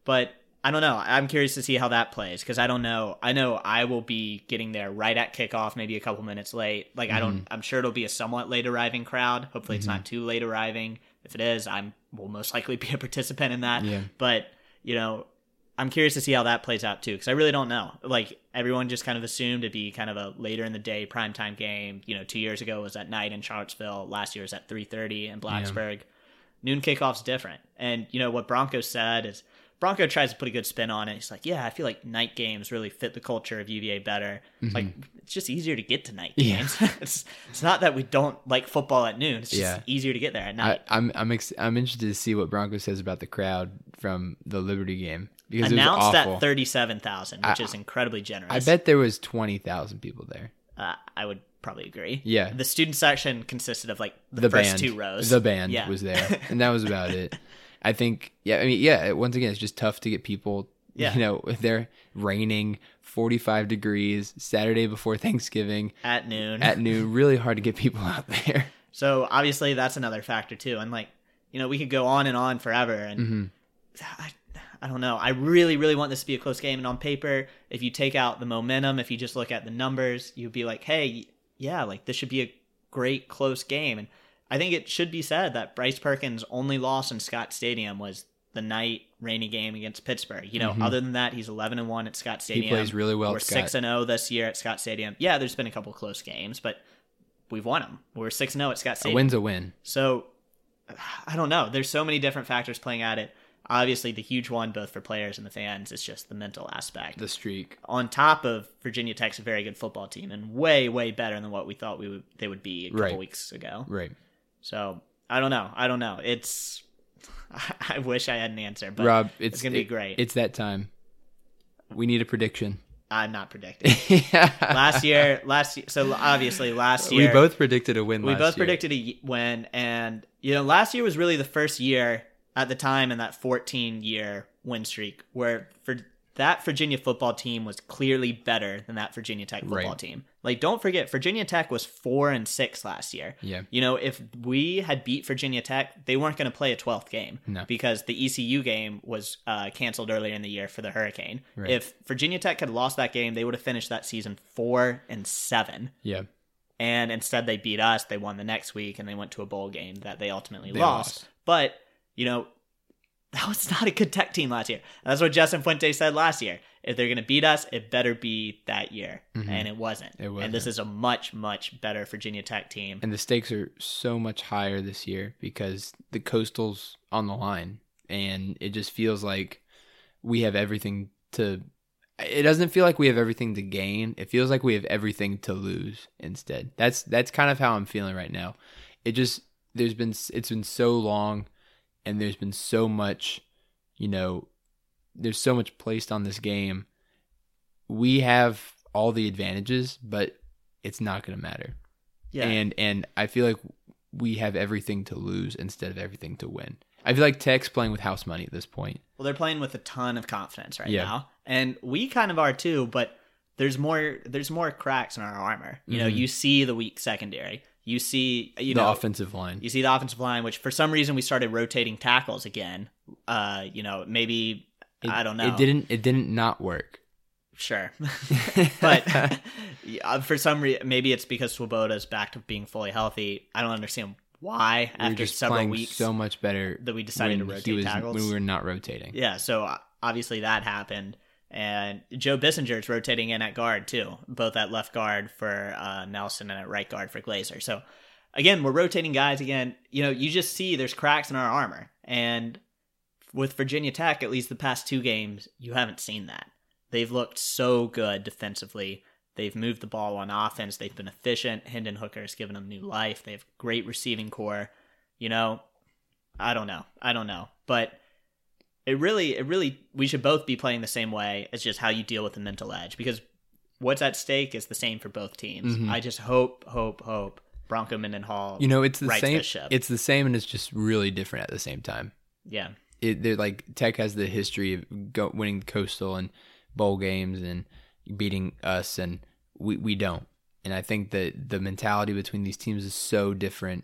But I don't know. I'm curious to see how that plays because I don't know. I know I will be getting there right at kickoff, maybe a couple minutes late. Like I don't. Mm-hmm. I'm sure it'll be a somewhat late arriving crowd. Hopefully, it's not mm-hmm. too late arriving. If it is, I'm will most likely be <laughs> a participant in that. Yeah. But you know, I'm curious to see how that plays out too because I really don't know. Like everyone just kind of assumed it'd be kind of a later in the day primetime game. You know, two years ago it was at night in Charlottesville. Last year was at 3:30 in Blacksburg. Noon kickoff's different, and you know what Broncos said is Bronco tries to put a good spin on it. He's like, yeah, I feel like night games really fit the culture of UVA better. Like it's just easier to get to night Mm-hmm. Yeah. games. <laughs> it's it's not that we don't like football at noon. It's just Yeah. easier to get there at I, night. I'm I'm ex- I'm interested to see what Bronco says about the crowd from the Liberty game because Announced it was awful. at thirty-seven thousand, which I- is incredibly generous. I bet there was twenty thousand people there. uh, I would probably agree. Yeah. the student section consisted of like the, The first band, two rows. the band Yeah. was there, <laughs> and that was about it. I think, yeah, I mean, yeah. Once again, it's just tough to get people. Yeah. You know, <laughs> if they're raining, forty-five degrees, Saturday before Thanksgiving at noon. at noon, really hard to get people <laughs> out there. So obviously that's another factor too. And like, you know, we could go on and on forever. And Mm-hmm. I, I don't know. I really, really want this to be a close game. And on paper, if you take out the momentum, if you just look at the numbers, you'd be like, hey, yeah, like this should be a great close game. And I think it should be said that Bryce Perkins' only loss in Scott Stadium was the night rainy game against Pittsburgh. You know, other than that, he's 11 and 1 at Scott Stadium. Mm-hmm. plays really well We're 6 and 0 this year at Scott Stadium. Yeah, there's been a couple close games, but we've won them. We're 6 and 0 at Scott Stadium. A win's a win. So I don't know. There's so many different factors playing at it. Obviously, the huge one, both for players and the fans, is just the mental aspect. The streak. On top of Virginia Tech's a very good football team and way, way better than what we thought we would they would be a couple Right. weeks ago. Right. So I don't know. I don't know. It's <laughs> I wish I had an answer, but Rob, it's, it's gonna be great. It's that time. We need a prediction. I'm not predicting. <laughs> last year, last year, so obviously last year we both predicted a win. we last both year. predicted a win and you know last year was really the first year at the time in that 14 year win streak where for that Virginia football team was clearly better than that Virginia Tech football Right. team. Like don't forget Virginia Tech was 4 and 6 last year. Yeah. You know, if we had beat Virginia Tech, they weren't going to play a 12th game No. because the ECU game was uh, canceled earlier in the year for the Hurricane. Right. If Virginia Tech had lost that game, they would have finished that season 4 and 7 Yeah. and instead they beat us. They won the next week, and they went to a bowl game that they ultimately They lost. lost. But you know, that was not a good Tech team last year. That's what Justin Fuente said last year. If they're going to beat us, it better be that year, and it wasn't. Mm-hmm. It And this is a much, much better Virginia Tech team. And the stakes are so much higher this year because the coastal's on the line, and it just feels like we have everything to. It doesn't feel like we have everything to gain. It feels like we have everything to lose instead. That's that's kind of how I'm feeling right now. It just there's been it's been so long, and there's been so much, you know, there's so much placed on this game. We have all the advantages, but it's not going to matter Yeah, and and I feel like we have everything to lose instead of everything to win. I feel like Tech's playing with house money at this point. well, they're playing with a ton of confidence right Yeah. now, and we kind of are too. But there's more. There's more cracks in our armor. You know, Mhm. you see the weak secondary. You see, you the know, offensive line. You see the offensive line, which for some reason we started rotating tackles again. Uh, you know, maybe It- I don't know. It didn't. It didn't not work. Sure, <laughs> <laughs> but <laughs> yeah, for some reason, maybe it's because Swoboda's back to being fully healthy. I don't understand why we after several weeks so much better that we decided to rotate was- tackles. when we were not rotating. Yeah, so obviously that happened. And Joe Bissinger is rotating in at guard too, both at left guard for uh, Nelson and at right guard for Glaser. So again, we're rotating guys again. You know, you just see there's cracks in our armor. And with Virginia Tech, at least the past two games, you haven't seen that. They've looked so good defensively. They've moved the ball on offense. They've been efficient. Hendon Hooker has given them new life. They have great receiving core. You know, I don't know. I don't know. But it really it really we should both be playing the same way it's just how you deal with the mental edge because what's at stake is the same for both teams Mhm. i just hope hope hope bronco Mendenhall You know, it's the same. It's the same, and it's just really different at the same time. yeah It they're like Tech has the history of go, winning Coastal and bowl games and beating us, and we we don't. And I think that the mentality between these teams is so different.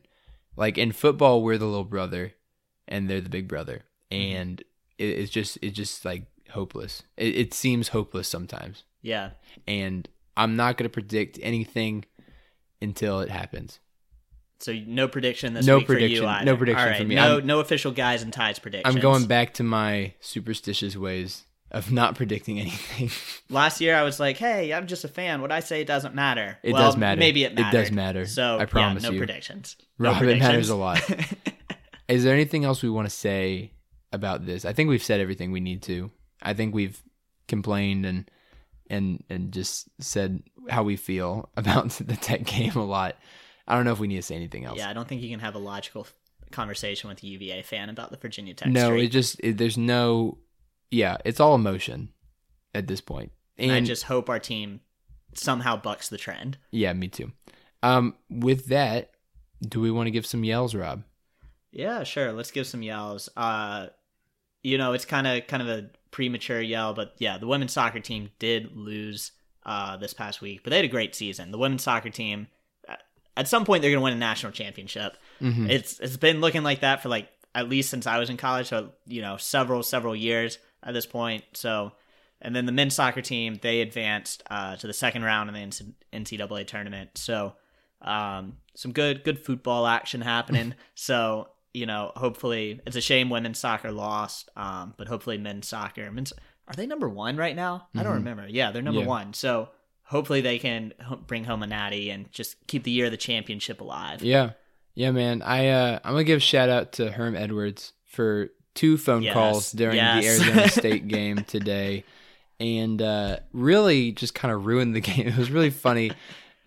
Like in football, we're the little brother, and they're the big brother, and it, it's just it's just like hopeless. It, it seems hopeless sometimes, Yeah. and I'm not going to predict anything until it happens. So no prediction this No week for prediction. you either. No prediction All right, for me. No, I'm- no official guys and ties predictions. I'm going back to my superstitious ways of not <laughs> predicting anything. Last year, I was like, "Hey, I'm just a fan. What I say doesn't matter." It well, does matter. Maybe it It does matter. So I promise yeah, no you. predictions. No Rob, it matters a lot. <laughs> Is there anything else we want to say about this? I think we've said everything we need to. I think we've complained and and and just said how we feel <laughs> about the tech game a lot. I don't know if we need to say anything else. yeah, I don't think you can have a logical conversation with a UVA fan about the Virginia Tech. no, streak. it just it, there's no. Yeah, it's all emotion at this point. And I just hope our team somehow bucks the trend. yeah, me too. Um, with that, do we want to give some yells, Rob? Yeah, sure. Let's give some yells. Uh, you know, it's kind of kind of a premature yell, but yeah, the women's soccer team did lose uh, this past week, but they had a great season. The women's soccer team, uh, at some point, they're going to win a national championship. Mhm. It's it's been looking like that for like at least since I was in college, so you know, several several years at this point. So, and then the men's soccer team they advanced uh, to the second round in the NCAA tournament. So, um, some good good football action happening. <laughs> so you know, hopefully, it's a shame women's soccer lost, um, but hopefully men's soccer, men's are they number one right now? I don't Mhm. remember. Yeah, they're number Yeah. one. So hopefully they can bring home a natty and just keep the year of the championship alive. Yeah, yeah, man. I uh, I'm gonna give a shout out to Herm Edwards for two phone Yes, calls during yes. the Arizona <laughs> State game today, and uh, really just kind of ruined the <laughs> game. It was really funny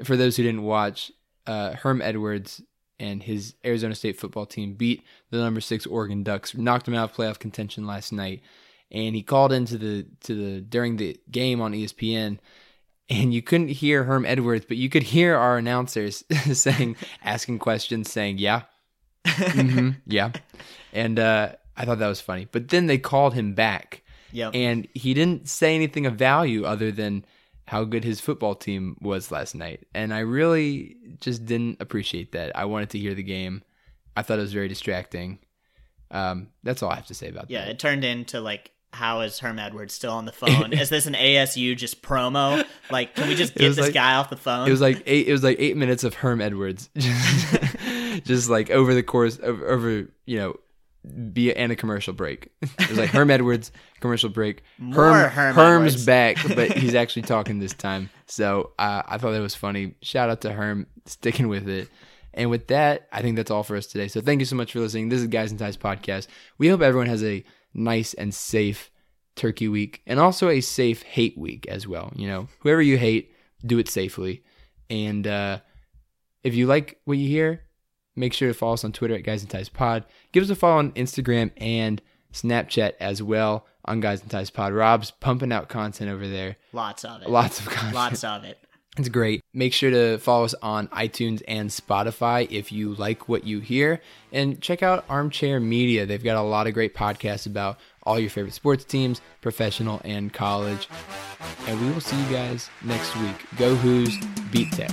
for those who didn't watch. Uh, Herm Edwards and his Arizona State football team beat the number six Oregon Ducks, knocked them out of playoff contention last night, and he called into the to the during the game on ESPN and you couldn't hear Herm Edwards, but you could hear our announcers <laughs> saying, asking questions, saying, "Yeah, hmm <laughs> yeah," and uh, I thought that was funny. But then they called him back, Yep. and he didn't say anything of value other than how good his football team was last night, and I really just didn't appreciate that. I wanted to hear the game. I thought it was very distracting. Um, that's all I have to say about Yeah, that. Yeah, it turned into like, how is Herm Edwards still on the phone? is this an <laughs> ASU just promo? Like, can we just get this like- guy off the phone? It was like eight. It was like eight minutes of Herm Edwards, <laughs> just, <laughs> just like over the course of over you know, be and a commercial break. It was like Herm <laughs> Edwards commercial break. More Herm Herm's Edwards. back, but he's <laughs> actually talking this time. So uh, I thought that was funny. Shout out to Herm sticking with it. And with that, I think that's all for us today. So thank you so much for listening. This is Guys and Ties podcast. We hope everyone has a nice and safe Turkey week and also a safe hate week as well. You know, whoever you hate, do it safely. And uh, if you like what you hear, make sure to follow us on Twitter at Guys and Ties Pod. Give us a follow on Instagram and Snapchat as well on Guys and Ties Pod. Rob's pumping out content over there. Lots of it. Lots of content. Lots of it. <laughs> It's great. Make sure to follow us on iTunes and Spotify if you like what you hear. And check out Armchair Media. They've got a lot of great podcasts about all your favorite sports teams, professional and college. And we will see you guys next week. Go Hoos, beat Tech.